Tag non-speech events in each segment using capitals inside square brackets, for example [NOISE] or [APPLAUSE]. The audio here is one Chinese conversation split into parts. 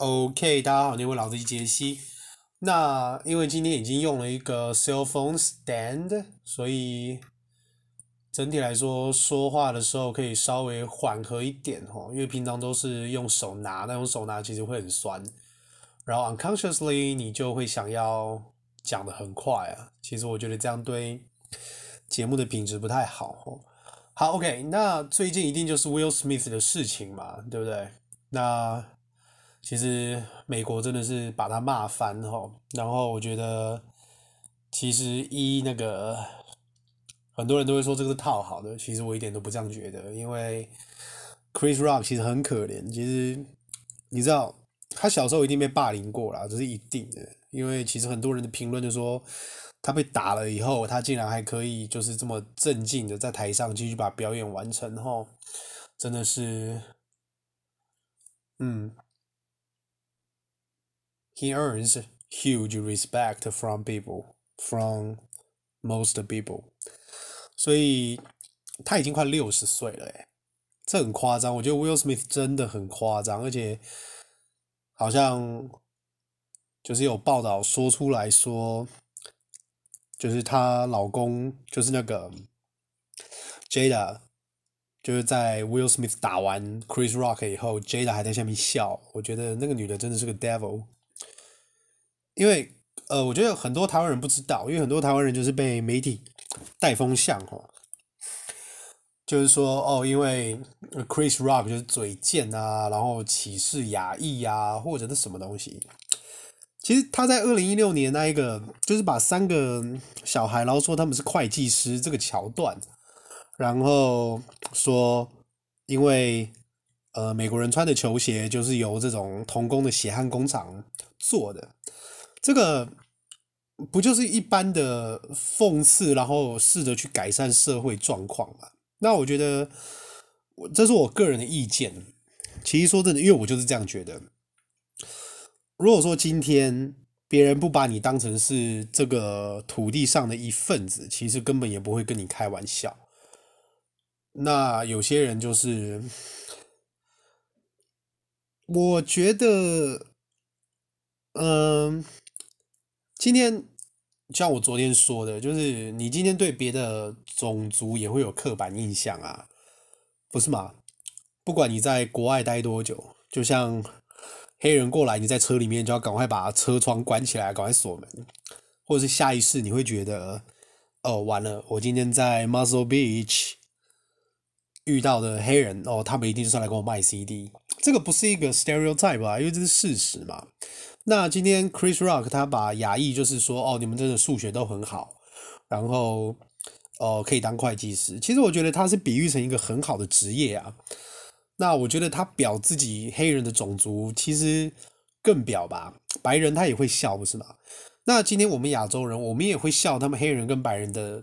OK，大家好，你好，我老司机杰西。那因为今天已经用了一个 cell phone stand，所以整体来说说话的时候可以稍微缓和一点哦。因为平常都是用手拿，那用手拿其实会很酸，然后 unconsciously 你就会想要讲得很快啊。其实我觉得这样对节目的品质不太好哦。好，OK，那最近一定就是 Will Smith 的事情嘛，对不对？那其实美国真的是把他骂翻吼，然后我觉得其实一那个很多人都会说这个是套好的，其实我一点都不这样觉得，因为 Chris Rock 其实很可怜，其实你知道他小时候一定被霸凌过啦，这是一定的，因为其实很多人的评论就说他被打了以后，他竟然还可以就是这么镇静的在台上继续把表演完成吼，真的是，嗯。He earns huge respect from people, from most people. 所以他已经快六十岁了，诶，这很夸张。我觉得 Will Smith 真的很夸张，而且好像就是有报道说出来说，就是她老公就是那个 Jada，就是在 Will Smith 打完 Chris Rock 以后，Jada 还在下面笑。我觉得那个女的真的是个 devil。因为呃，我觉得很多台湾人不知道，因为很多台湾人就是被媒体带风向哦，就是说哦，因为 Chris Rock 就是嘴贱啊，然后歧视亚裔啊，或者是什么东西。其实他在二零一六年那一个，就是把三个小孩，然后说他们是会计师这个桥段，然后说因为呃美国人穿的球鞋就是由这种童工的血汗工厂做的。这个不就是一般的讽刺，然后试着去改善社会状况吗？那我觉得，我这是我个人的意见。其实说真的，因为我就是这样觉得。如果说今天别人不把你当成是这个土地上的一份子，其实根本也不会跟你开玩笑。那有些人就是，我觉得，嗯。今天像我昨天说的，就是你今天对别的种族也会有刻板印象啊，不是吗？不管你在国外待多久，就像黑人过来，你在车里面就要赶快把车窗关起来，赶快锁门，或者是下意识你会觉得，哦，完了，我今天在 Muscle Beach 遇到的黑人，哦，他们一定就是来跟我卖 CD，这个不是一个 stereotype 啊，因为这是事实嘛。那今天 Chris Rock 他把亚裔就是说哦，你们真的数学都很好，然后哦可以当会计师。其实我觉得他是比喻成一个很好的职业啊。那我觉得他表自己黑人的种族，其实更表吧，白人他也会笑，不是吗？那今天我们亚洲人，我们也会笑他们黑人跟白人的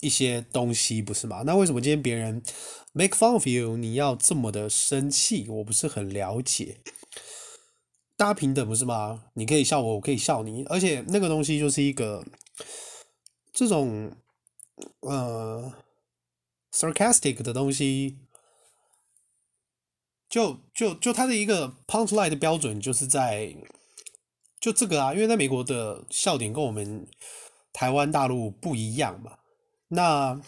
一些东西，不是吗？那为什么今天别人 make fun of you，你要这么的生气？我不是很了解。大家平等不是吗？你可以笑我，我可以笑你，而且那个东西就是一个这种呃 sarcastic 的东西，就就就它的一个 punchline 的标准就是在就这个啊，因为在美国的笑点跟我们台湾大陆不一样嘛。那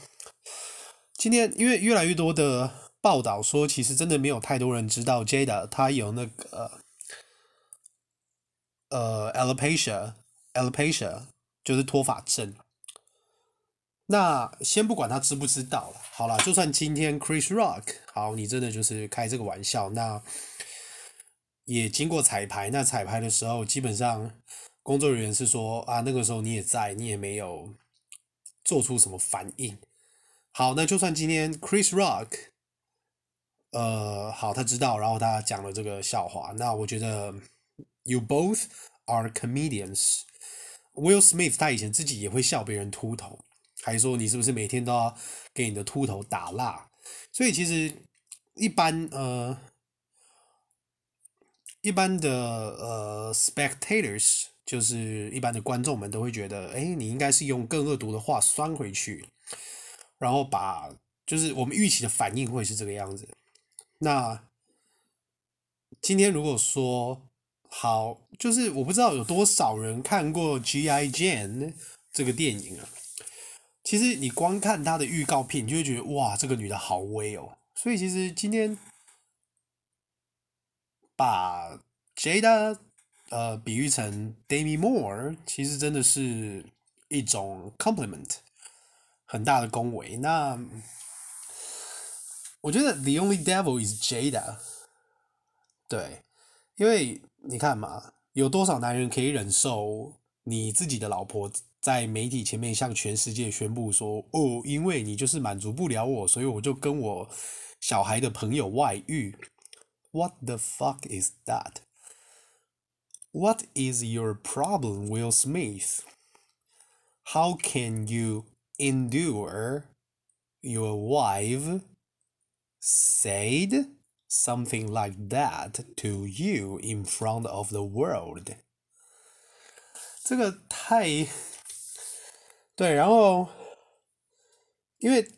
今天因为越来越多的报道说，其实真的没有太多人知道 Jada 他有那个。呃，alopecia，alopecia 就是脱发症。那先不管他知不知道了，好了，就算今天 Chris Rock，好，你真的就是开这个玩笑，那也经过彩排。那彩排的时候，基本上工作人员是说啊，那个时候你也在，你也没有做出什么反应。好，那就算今天 Chris Rock，呃，好，他知道，然后他讲了这个笑话，那我觉得。You both are comedians. Will Smith 他以前自己也会笑别人秃头，还说你是不是每天都要给你的秃头打蜡？所以其实一般呃一般的呃 spectators 就是一般的观众们都会觉得，哎，你应该是用更恶毒的话酸回去，然后把就是我们预期的反应会是这个样子。那今天如果说。好，就是我不知道有多少人看过《G.I. Jane》这个电影啊。其实你光看他的预告片，你就会觉得哇，这个女的好威哦。所以其实今天把 Jada 呃比喻成 Demi Moore，其实真的是一种 compliment，很大的恭维。那我觉得 The only devil is Jada，对，因为你看嘛，有多少男人可以忍受你自己的老婆？在媒体前面向全世界宣布说：“哦，因为你就是满足不了我，所以我就跟我小孩的朋友外遇。” What the fuck is that? What is your problem, Will Smith? How can you endure your wife said something like that to you in front of the world? 这个太……对，然后，因为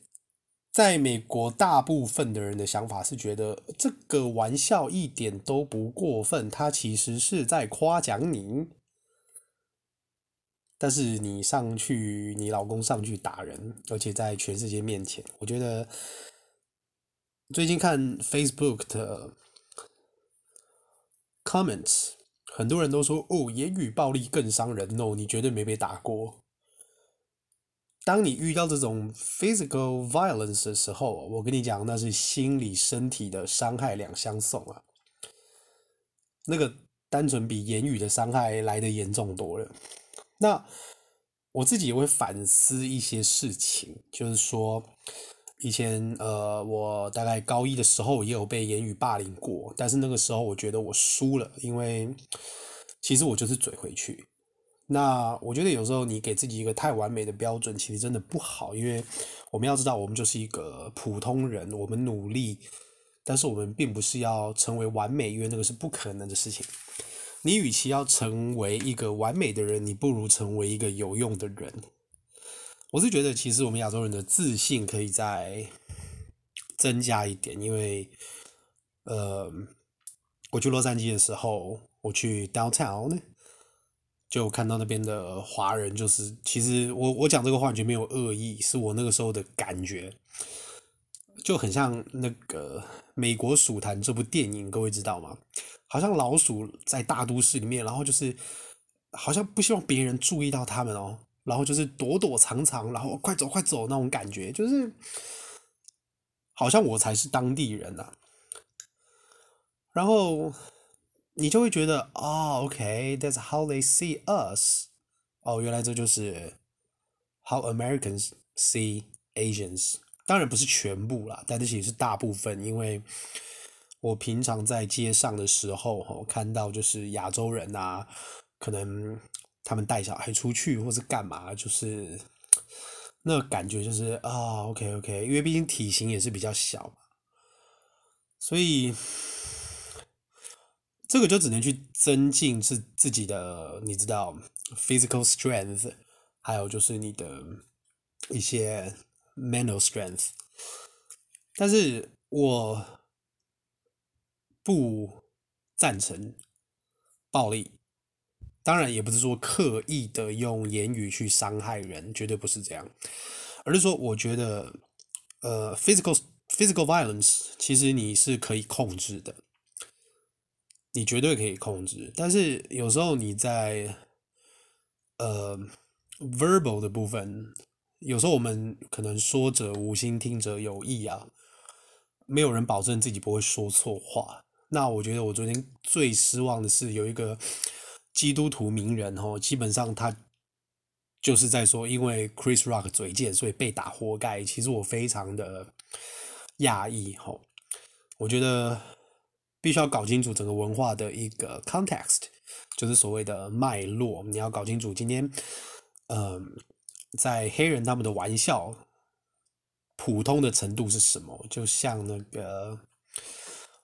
在美国，大部分的人的想法是觉得这个玩笑一点都不过分，他其实是在夸奖你。但是你上去，你老公上去打人，而且在全世界面前，我觉得最近看 Facebook 的 comments，很多人都说：“哦，言语暴力更伤人哦，你绝对没被打过。”当你遇到这种 physical violence 的时候，我跟你讲，那是心理、身体的伤害两相送啊。那个单纯比言语的伤害来得严重多了。那我自己也会反思一些事情，就是说，以前呃，我大概高一的时候也有被言语霸凌过，但是那个时候我觉得我输了，因为其实我就是嘴回去。那我觉得有时候你给自己一个太完美的标准，其实真的不好，因为我们要知道，我们就是一个普通人，我们努力，但是我们并不是要成为完美，因为那个是不可能的事情。你与其要成为一个完美的人，你不如成为一个有用的人。我是觉得，其实我们亚洲人的自信可以再增加一点，因为，呃，我去洛杉矶的时候，我去 downtown 呢。就看到那边的华人，就是其实我我讲这个话完全没有恶意，是我那个时候的感觉，就很像那个《美国鼠谭》这部电影，各位知道吗？好像老鼠在大都市里面，然后就是好像不希望别人注意到他们哦，然后就是躲躲藏藏，然后快走快走那种感觉，就是好像我才是当地人呐，然后。你就会觉得哦，OK，that's how they see us。哦，原来这就是 how Americans see Asians。当然不是全部啦，但这其实是大部分。因为我平常在街上的时候，哈，看到就是亚洲人啊，可能他们带小孩出去或是干嘛，就是那感觉就是啊，OK，OK，因为毕竟体型也是比较小嘛，所以。这个就只能去增进自自己的，你知道，physical strength，还有就是你的一些 mental strength。但是我不赞成暴力，当然也不是说刻意的用言语去伤害人，绝对不是这样，而是说我觉得，呃，physical physical violence 其实你是可以控制的。你绝对可以控制，但是有时候你在呃 verbal 的部分，有时候我们可能说者无心，听者有意啊，没有人保证自己不会说错话。那我觉得我昨天最失望的是有一个基督徒名人哦，基本上他就是在说，因为 Chris Rock 嘴贱，所以被打活该。其实我非常的讶异吼，我觉得。必须要搞清楚整个文化的一个 context，就是所谓的脉络。你要搞清楚今天，嗯、呃，在黑人他们的玩笑普通的程度是什么？就像那个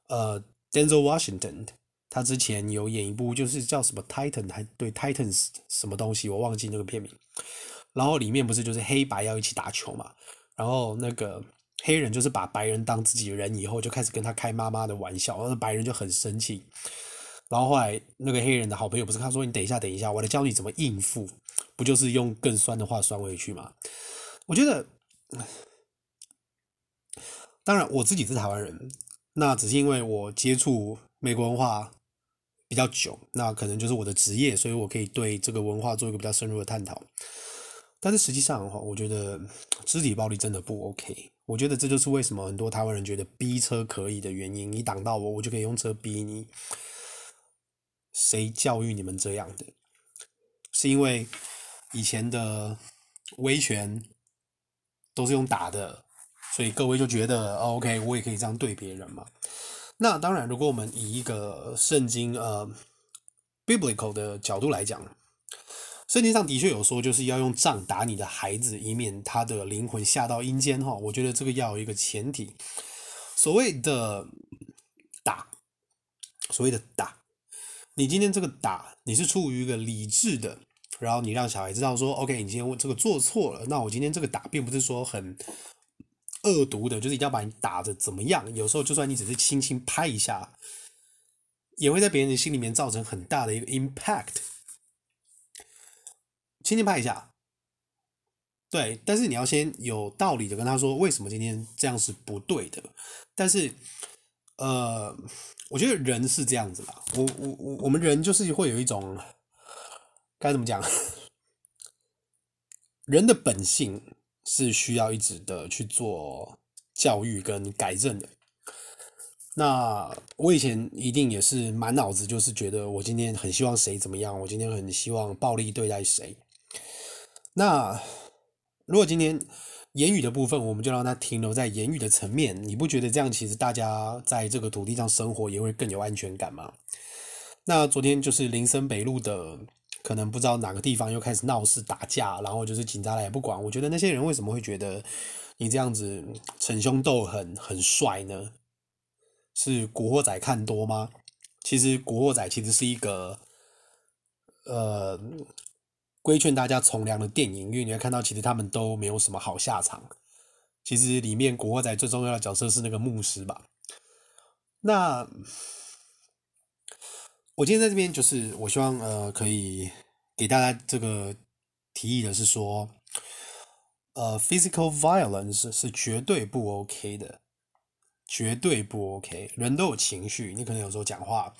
呃，Denzel Washington，他之前有演一部就是叫什么 Titan，还对 Titans 什么东西，我忘记那个片名。然后里面不是就是黑白要一起打球嘛？然后那个。黑人就是把白人当自己人，以后就开始跟他开妈妈的玩笑，然后白人就很生气。然后后来那个黑人的好朋友不是他说，你等一下，等一下，我来教你怎么应付，不就是用更酸的话酸回去吗？我觉得，当然我自己是台湾人，那只是因为我接触美国文化比较久，那可能就是我的职业，所以我可以对这个文化做一个比较深入的探讨。但是实际上的话，我觉得肢体暴力真的不 OK。我觉得这就是为什么很多台湾人觉得逼车可以的原因。你挡到我，我就可以用车逼你。谁教育你们这样的？是因为以前的威权都是用打的，所以各位就觉得 OK，我也可以这样对别人嘛？那当然，如果我们以一个圣经呃 biblical 的角度来讲。圣经上的确有说，就是要用杖打你的孩子，以免他的灵魂下到阴间。哈，我觉得这个要有一个前提。所谓的打，所谓的打，你今天这个打，你是出于一个理智的，然后你让小孩知道说，OK，你今天这个做错了，那我今天这个打，并不是说很恶毒的，就是一定要把你打得怎么样。有时候就算你只是轻轻拍一下，也会在别人的心里面造成很大的一个 impact。轻轻拍一下，对，但是你要先有道理的跟他说，为什么今天这样是不对的。但是，呃，我觉得人是这样子啦，我我我我们人就是会有一种该怎么讲，[LAUGHS] 人的本性是需要一直的去做教育跟改正的。那我以前一定也是满脑子就是觉得，我今天很希望谁怎么样，我今天很希望暴力对待谁。那如果今天言语的部分，我们就让它停留在言语的层面，你不觉得这样其实大家在这个土地上生活也会更有安全感吗？那昨天就是林森北路的，可能不知道哪个地方又开始闹事打架，然后就是警察来也不管。我觉得那些人为什么会觉得你这样子逞凶斗狠很帅呢？是古惑仔看多吗？其实古惑仔其实是一个，呃。规劝大家从良的电影，因为你会看到，其实他们都没有什么好下场。其实里面古惑仔最重要的角色是那个牧师吧？那我今天在这边，就是我希望呃，可以给大家这个提议的是说，呃，physical violence 是绝对不 OK 的，绝对不 OK。人都有情绪，你可能有时候讲话，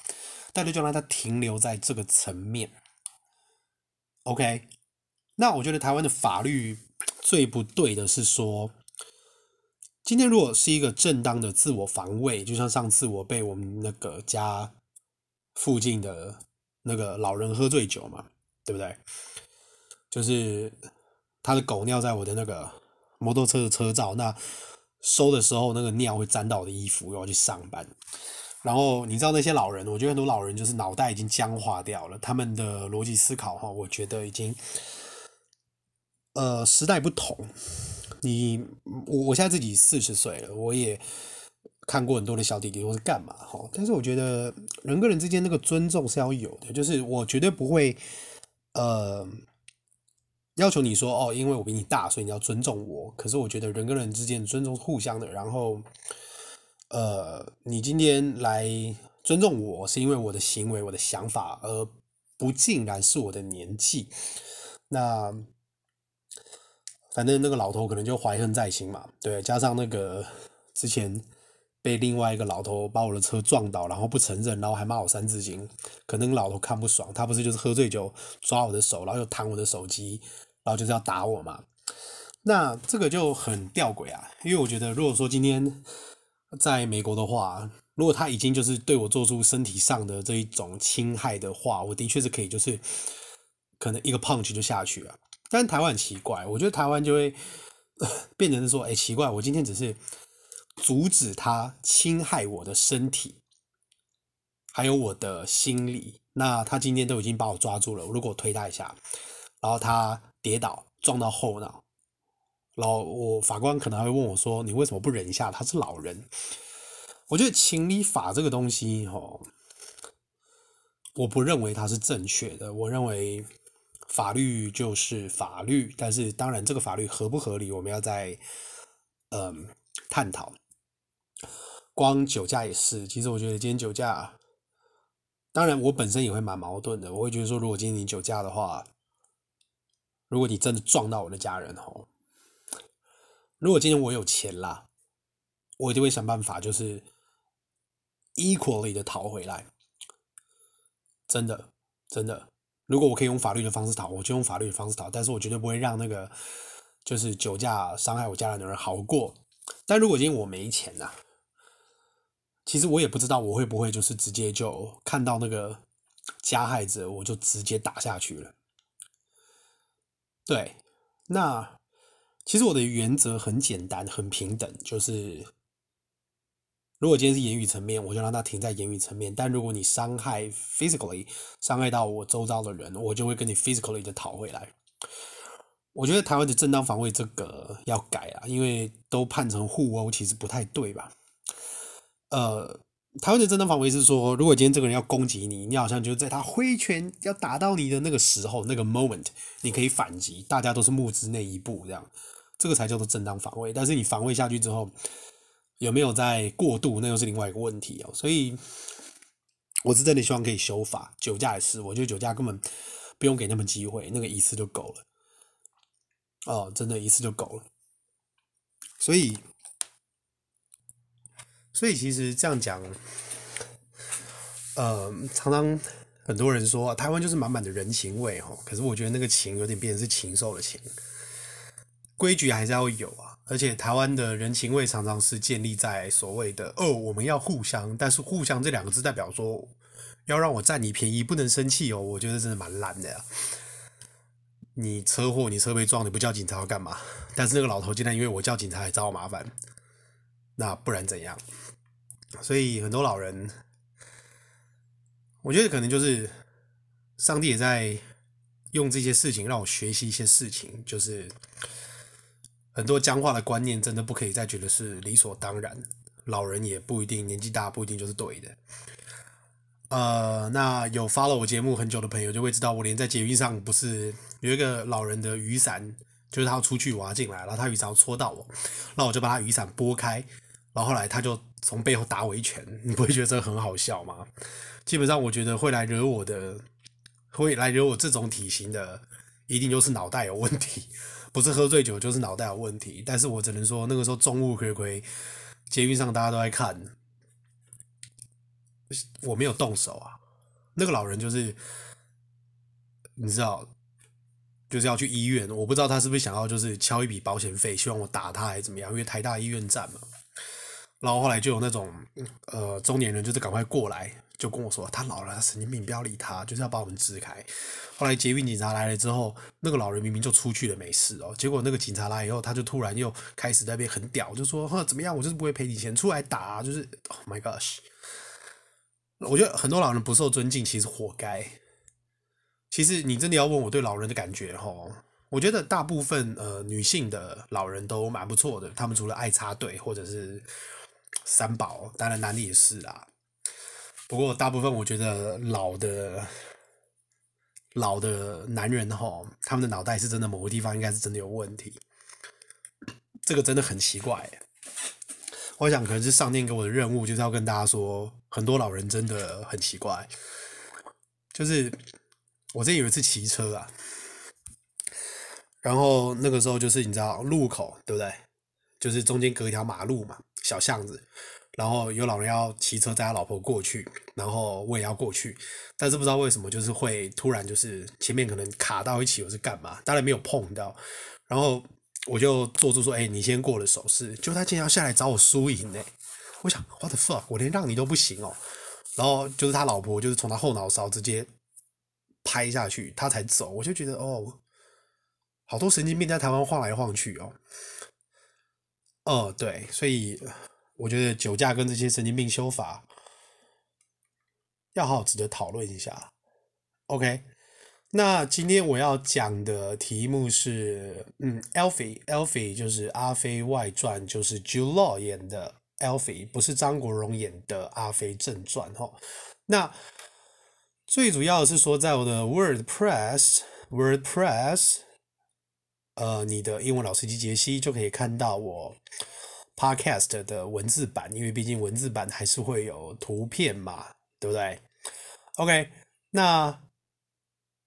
大家就让它停留在这个层面。OK，那我觉得台湾的法律最不对的是说，今天如果是一个正当的自我防卫，就像上次我被我们那个家附近的那个老人喝醉酒嘛，对不对？就是他的狗尿在我的那个摩托车的车罩，那收的时候那个尿会沾到我的衣服，我要去上班。然后你知道那些老人，我觉得很多老人就是脑袋已经僵化掉了，他们的逻辑思考哈，我觉得已经，呃，时代不同。你我我现在自己四十岁了，我也看过很多的小弟弟或是干嘛哈，但是我觉得人跟人之间那个尊重是要有的，就是我绝对不会呃要求你说哦，因为我比你大，所以你要尊重我。可是我觉得人跟人之间尊重是互相的，然后。呃，你今天来尊重我是因为我的行为、我的想法，而不尽然是我的年纪。那反正那个老头可能就怀恨在心嘛，对，加上那个之前被另外一个老头把我的车撞倒，然后不承认，然后还骂我三字经，可能老头看不爽，他不是就是喝醉酒抓我的手，然后又弹我的手机，然后就是要打我嘛。那这个就很吊诡啊，因为我觉得如果说今天。在美国的话，如果他已经就是对我做出身体上的这一种侵害的话，我的确是可以就是可能一个 punch 就下去了。但台湾很奇怪，我觉得台湾就会 [LAUGHS] 变成是说，哎，奇怪，我今天只是阻止他侵害我的身体，还有我的心理。那他今天都已经把我抓住了，如果我推他一下，然后他跌倒撞到后脑。然后我法官可能还会问我说：“你为什么不忍一下？他是老人。”我觉得情理法这个东西，哦，我不认为它是正确的。我认为法律就是法律，但是当然这个法律合不合理，我们要在嗯探讨。光酒驾也是，其实我觉得今天酒驾当然，我本身也会蛮矛盾的。我会觉得说，如果今天你酒驾的话，如果你真的撞到我的家人吼，如果今天我有钱啦，我就会想办法，就是 equally 的逃回来。真的，真的，如果我可以用法律的方式逃，我就用法律的方式逃。但是我绝对不会让那个就是酒驾伤害我家人的人好过。但如果今天我没钱呐？其实我也不知道我会不会就是直接就看到那个加害者，我就直接打下去了。对，那其实我的原则很简单，很平等，就是如果今天是言语层面，我就让他停在言语层面；但如果你伤害 physically 伤害到我周遭的人，我就会跟你 physically 的讨回来。我觉得台湾的正当防卫这个要改啊，因为都判成互殴，其实不太对吧？呃，台湾的正当防卫是说，如果今天这个人要攻击你，你好像就在他挥拳要打到你的那个时候，那个 moment，你可以反击，大家都是目之那一步，这样，这个才叫做正当防卫。但是你防卫下去之后，有没有在过度，那又是另外一个问题哦。所以，我是真的希望可以修法，酒驾也是，我觉得酒驾根本不用给他们机会，那个一次就够了。哦，真的，一次就够了。所以。所以其实这样讲，呃，常常很多人说台湾就是满满的人情味哦，可是我觉得那个情有点变成是禽兽的情，规矩还是要有啊。而且台湾的人情味常常是建立在所谓的哦，我们要互相，但是互相这两个字代表说要让我占你便宜，不能生气哦。我觉得真的蛮烂的呀。你车祸，你车被撞，你不叫警察要干嘛？但是那个老头竟然因为我叫警察还找我麻烦，那不然怎样？所以很多老人，我觉得可能就是上帝也在用这些事情让我学习一些事情，就是很多僵化的观念真的不可以再觉得是理所当然。老人也不一定年纪大不一定就是对的。呃，那有 follow 我节目很久的朋友就会知道，我连在捷运上不是有一个老人的雨伞，就是他要出去我要进来，然后他雨伞要戳到我，那我就把他雨伞拨开。然后后来他就从背后打我一拳，你不会觉得这个很好笑吗？基本上我觉得会来惹我的，会来惹我这种体型的，一定就是脑袋有问题，不是喝醉酒就是脑袋有问题。但是我只能说那个时候众目睽睽，捷运上大家都在看，我没有动手啊。那个老人就是，你知道，就是要去医院，我不知道他是不是想要就是敲一笔保险费，希望我打他还是怎么样？因为台大医院站嘛。然后后来就有那种呃中年人，就是赶快过来，就跟我说他老了，神经病，不要理他，就是要把我们支开。后来捷运警察来了之后，那个老人明明就出去了，没事哦。结果那个警察来以后，他就突然又开始在那边很屌，就说怎么样，我就是不会赔你钱，出来打，就是 Oh my gosh。我觉得很多老人不受尊敬，其实活该。其实你真的要问我对老人的感觉齁，我觉得大部分呃女性的老人都蛮不错的，他们除了爱插队或者是。三宝，当然男的也是啦。不过大部分我觉得老的老的男人吼，他们的脑袋是真的某个地方应该是真的有问题。这个真的很奇怪。我想可能是上天给我的任务，就是要跟大家说，很多老人真的很奇怪。就是我之前有一次骑车啊，然后那个时候就是你知道路口对不对？就是中间隔一条马路嘛。小巷子，然后有老人要骑车载他老婆过去，然后我也要过去，但是不知道为什么就是会突然就是前面可能卡到一起，我是干嘛？当然没有碰到，然后我就做出说：“哎，你先过了手势。”就他竟然要下来找我输赢呢？我想，What fuck？我连让你都不行哦。然后就是他老婆就是从他后脑勺直接拍下去，他才走。我就觉得哦，好多神经病在台湾晃来晃去哦。哦，对，所以我觉得酒驾跟这些神经病修法要好好值得讨论一下。OK，那今天我要讲的题目是，嗯，Alfie，Alfie 就是《阿飞外传》，就是 Jude Law 演的 Alfi，不是张国荣演的《阿飞正传》哈。那最主要的是说，在我的 WordPress，WordPress。呃，你的英文老司机杰西就可以看到我 podcast 的文字版，因为毕竟文字版还是会有图片嘛，对不对 OK，那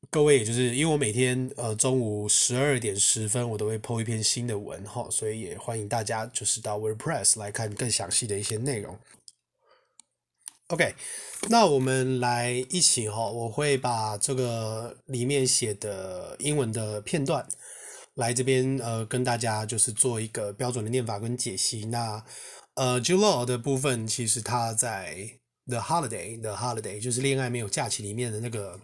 各位也就是因为我每天呃中午十二点十分我都会 po 一篇新的文哈，所以也欢迎大家就是到 WordPress 来看更详细的一些内容。OK，那我们来一起哈，我会把这个里面写的英文的片段来这边呃跟大家就是做一个标准的念法跟解析。那呃 j u l o 的部分其实他在 The Holiday The Holiday 就是恋爱没有假期里面的那个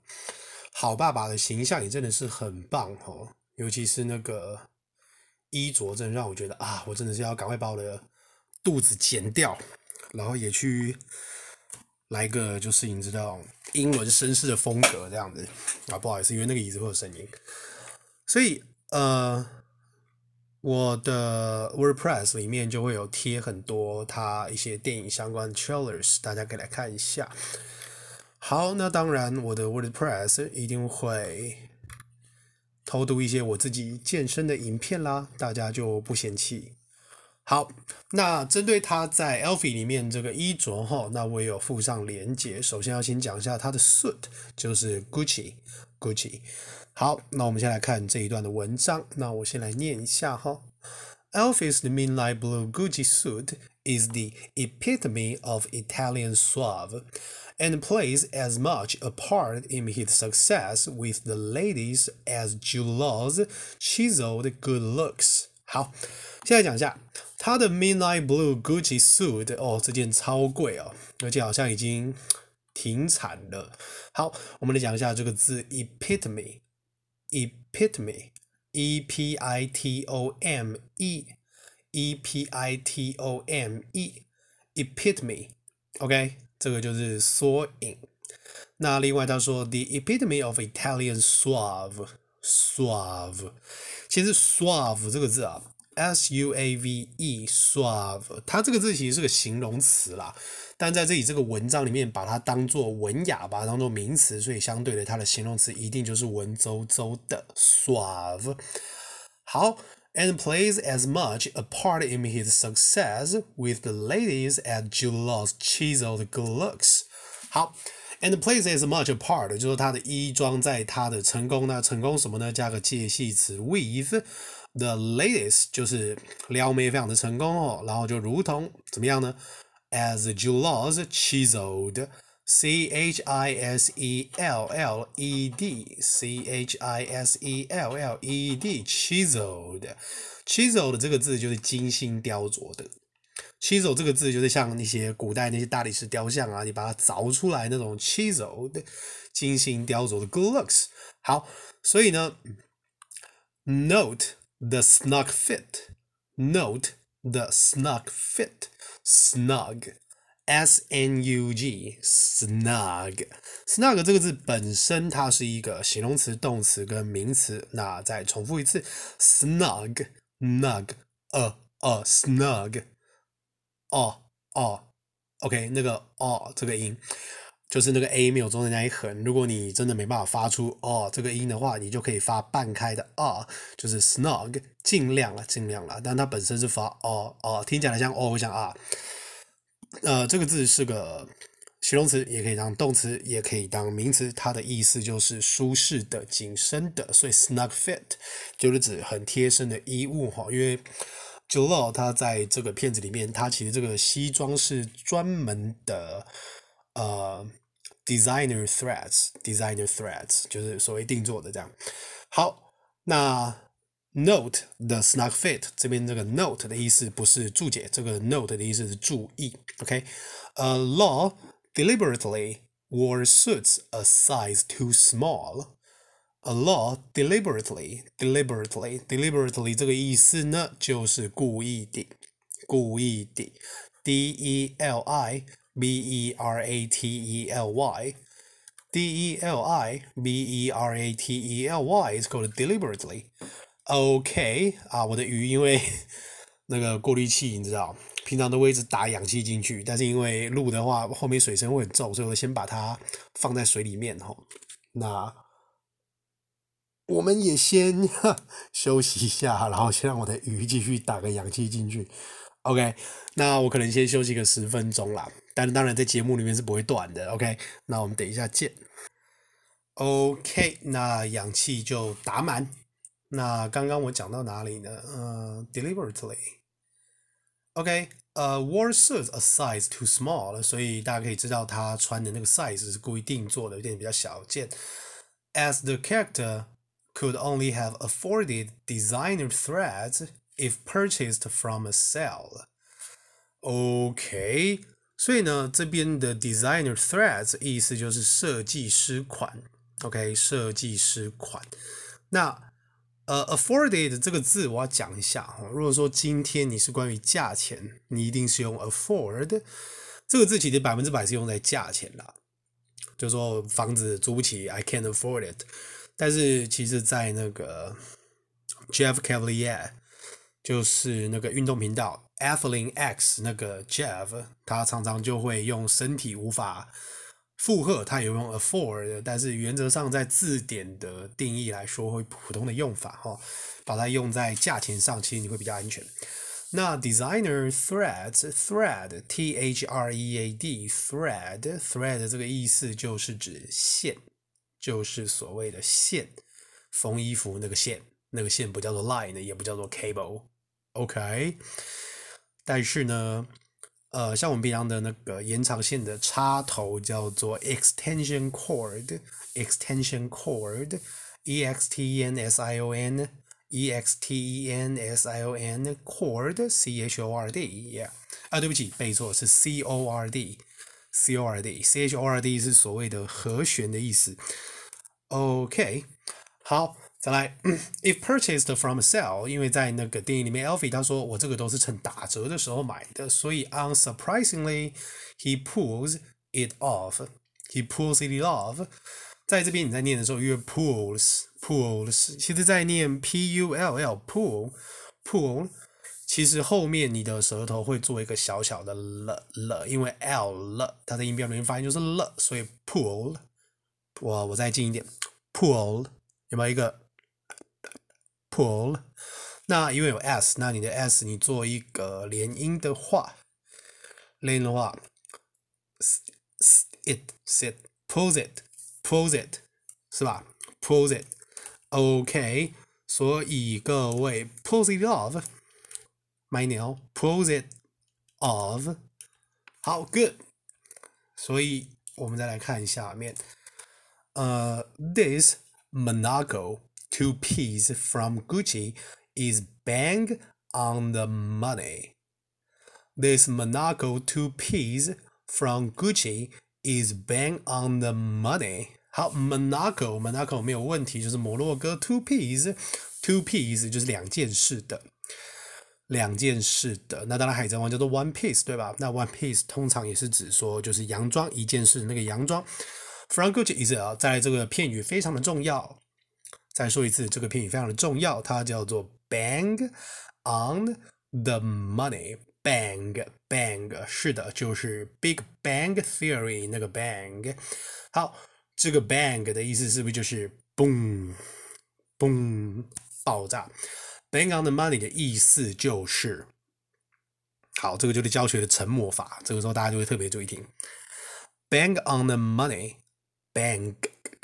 好爸爸的形象也真的是很棒哦，尤其是那个衣着，真让我觉得啊，我真的是要赶快把我的肚子减掉，然后也去。来个就是你知道英伦绅士的风格这样子啊，不好意思，因为那个椅子会有声音，所以呃，我的 WordPress 里面就会有贴很多他一些电影相关 trailers，大家可以来看一下。好，那当然我的 WordPress 一定会偷渡一些我自己健身的影片啦，大家就不嫌弃。好，那针对他在 Elfi 里面这个衣着哈，那我也有附上连接。首先要先讲一下他的 suit，就是 Gucci Gucci。好，那我们先来看这一段的文章。那我先来念一下哈。Elfi's midnight blue Gucci suit is the epitome of Italian suave and plays as much a part in his success with the ladies as Jude Law's chiseled good looks。好，现在讲一下。他的 Midnight Blue Gucci suit 哦，这件超贵哦，而且好像已经停产了。好，我们来讲一下这个字 epitome，epitome，e p i t o m e，e p i t o m e，epitome，OK，这个就是缩影。那另外他说 the epitome of Italian suave，suave，其实 suave 这个字啊。 S U A V E，suave，它这个字其实是个形容词啦，但在这里这个文章里面把它当做文雅，把它当做名词，所以相对的它的形容词一定就是文绉绉的 suave。好，and plays as much a part in his success with the ladies as Jude Law's chiseled good looks。好，and plays as much a part，就是说他的衣装在他的成功，那成功什么呢？加个介系词 with。The latest 就是撩妹非常的成功哦，然后就如同怎么样呢？As Jude Law's chiseled，C H I S E L L E D，C H I S E L L E D，chiseled，chiseled 这个字就是精心雕琢的。chisel 这个字就是像那些古代那些大理石雕像啊，你把它凿出来那种 chiseled，精心雕琢的 good looks。好，所以呢，note。The snug fit. Note the snug fit. Snug, S-N-U-G, snug. Snug 这个字本身它是一个形容词、动词跟名词。那再重复一次，snug, nug, 呃呃，snug. 哦哦，OK，那个哦这个音。 就是那个 a 没有中间那一横，如果你真的没办法发出哦这个音的话，你就可以发半开的啊，就是 snug，尽量了，尽量了，但它本身是发哦哦，听起来像哦像啊，呃，这个字是个形容词，也可以当动词，也可以当名词，它的意思就是舒适的、紧身的，所以 snug fit 就是指很贴身的衣物哈，因为 Jude Law 他在这个片子里面，他其实这个西装是专门的呃。Designer threads，designer threads 就是所谓定做的这样。好，那 note the snug fit 这边这个 note 的意思不是注解，这个 note 的意思是注意。OK，呃、uh,，Law deliberately wore suits a size too small. A law deliberately，deliberately，deliberately 这个意思呢，就是故意的，故意的。D E L I。 B E R A T E L Y，D E L I B E R A T E L Y is called deliberately. OK 啊，我的鱼因为 [LAUGHS] 那个过滤器，你知道，平常都会一直打氧气进去，但是因为录的话后面水声会很重，所以我先把它放在水里面哈。那我们也先 [LAUGHS] 休息一下，然后先让我的鱼继续打个氧气进去。OK，那我可能先休息个十分钟啦，但当然在节目里面是不会断的。OK，那我们等一下见。OK，那氧气就打满。那刚刚我讲到哪里呢？呃，deliberately。OK，呃，wore suits a size too small，所以大家可以知道他穿的那个 size 是故意定做的，有点比较小件。As the character could only have afforded designer threads if purchased from a sale。OK，所以呢，这边的 designer threads 意思就是设计师款。OK，设计师款。那呃，afforded 这个字我要讲一下哈。如果说今天你是关于价钱，你一定是用 afford 这个字，其实百分之百是用在价钱啦。就说房子租不起，I can't afford it。但是其实，在那个 Jeff Cavaliere，就是那个运动频道 Athlete X 那个 Jeff，他常常就会用身体无法。负荷，它有用 afford，但是原则上在字典的定义来说，会普通的用法哈，把它用在价钱上，其实你会比较安全。那 designer thread thread t h r e a d thread thread 这个意思就是指线，就是所谓的线，缝衣服那个线，那个线不叫做 line，也不叫做 cable OK，但是呢。呃，像我们平常的那个延长线的插头叫做 extension cord，extension cord，e x t e n s i o n，e x t e n s i o n，cord，c h o r d，yeah，啊，对不起，背错，是 c o r d，c o r d，c h o r d 是所谓的和弦的意思。OK，好。再来，if [CLEARS THROAT] purchased from a sale，因为在那个电影里面，Alfie 他说我这个都是趁打折的时候买的，所以 unsurprisingly，he pulls it off。he pulls it off。在这边你在念的时候，因为 pulls，pulls，其实在念 p u l l，pull，pull，其实后面你的舌头会做一个小小的了了，因为 l 了，它的音标里面发音就是了，所以 pull。我我再近一点，pull，有没有一个 ？pull，那因为有 s，那你的 s 你做一个连音的话，连音的话，it sit pulls it pulls it 是吧？pulls it，OK，所以各位 pulls it off，my nail pulls it off，好 good，所以我们再来看下面，呃、uh,，this Monaco。 Two piece from Gucci is bang on the money. This Monaco two piece from Gucci is bang on the money. 好，Monaco Monaco 没有问题，就是摩洛哥 two piece two piece 就是两件事的，两件事的。那当然，海贼王叫做 one piece 对吧？那 one piece 通常也是指说就是洋装一件事那个洋装。From Gucci is 啊，在这个片语非常的重要。 再说一次，这个片语非常的重要，它叫做 bang on the money。bang bang 是的，就是 Big Bang Theory 那个 bang。好，这个 bang 的意思是不是就是 boom boom 爆炸？bang on the money 的意思就是，好，这个就是教学的沉默法，这个时候大家就会特别注意听。bang on the money，bang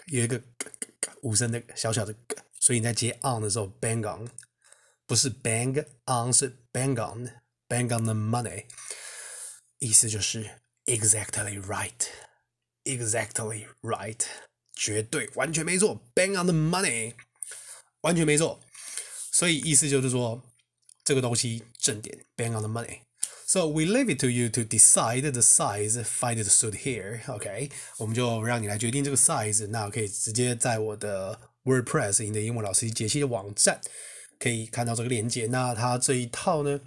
有一个。无声的小小的，所以你在接 on 的时候，bang on，不是 bang on，是 bang on，bang on the money，意思就是 exactly right，exactly right，绝对完全没错，bang on the money，完全没错，所以意思就是说这个东西正点，bang on the money。So we leave it to you to decide the size, find the suit here. OK，我们就让你来决定这个 size。那可以直接在我的 WordPress 你的英文老师解析的网站可以看到这个链接。那它这一套呢，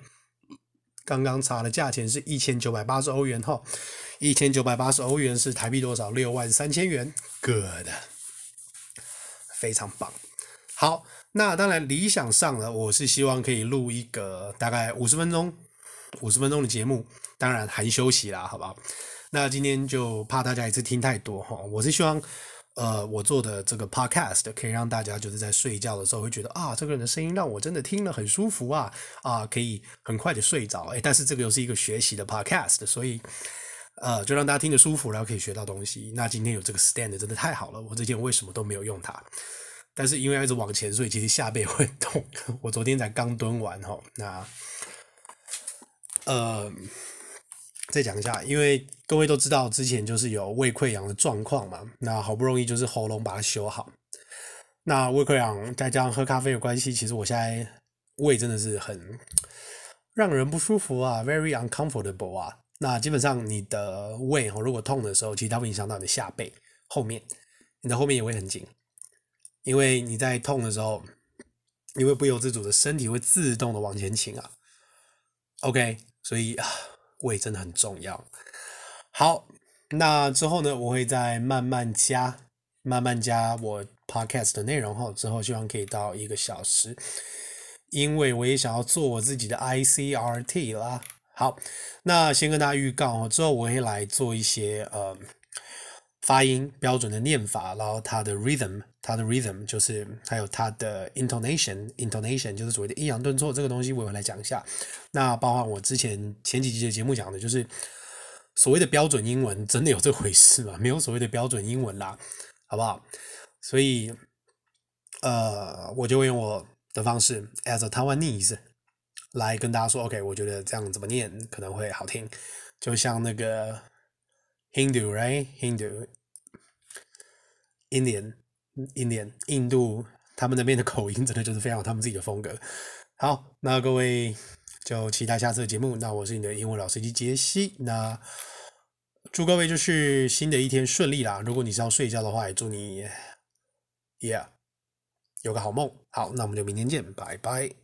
刚刚查的价钱是一千九百八十欧元哈，一千九百八十欧元是台币多少？六万三千元。Good，非常棒。好，那当然理想上呢，我是希望可以录一个大概五十分钟。五十分钟的节目，当然含休息啦，好不好？那今天就怕大家一次听太多哈，我是希望，呃，我做的这个 podcast 可以让大家就是在睡觉的时候会觉得啊，这个人的声音让我真的听了很舒服啊啊，可以很快的睡着。诶，但是这个又是一个学习的 podcast，所以呃，就让大家听得舒服，然后可以学到东西。那今天有这个 stand 真的太好了，我之前为什么都没有用它？但是因为要一直往前，所以其实下背会痛。我昨天才刚蹲完哈，那呃。再讲一下，因为各位都知道之前就是有胃溃疡的状况嘛，那好不容易就是喉咙把它修好。那胃溃疡再加上喝咖啡的关系，其实我现在胃真的是很让人不舒服啊，very uncomfortable 啊。那基本上你的胃哦，如果痛的时候，其实它会影响到你的下背后面，你的后面也会很紧，因为你在痛的时候，你会不由自主的身体会自动的往前倾啊。OK，所以啊。胃真的很重要。好，那之后呢，我会再慢慢加，慢慢加我 podcast 的内容后，之后希望可以到一个小时，因为我也想要做我自己的 ICRT 啦。好，那先跟大家预告哦，之后我会来做一些呃。发音标准的念法，然后它的 rhythm，它的 rhythm 就是还有它的 intonation，intonation 就是所谓的抑扬顿挫这个东西，我也会来讲一下。那包括我之前前几集的节目讲的，就是所谓的标准英文，真的有这回事吗？没有所谓的标准英文啦，[LAUGHS] 好不好？所以，呃，我就会用我的方式，as a Taiwanese 来跟大家说，OK，我觉得这样怎么念可能会好听，就像那个 Hindu right，Hindu，Indian，印尼，印度，他们那边的口音真的就是非常有他们自己的风格。好，那各位就期待下次的节目。那我是你的英文老师及杰西。那祝各位就是新的一天顺利啦。如果你是要睡觉的话，也祝你也有个好梦。好，那我们就明天见，拜拜。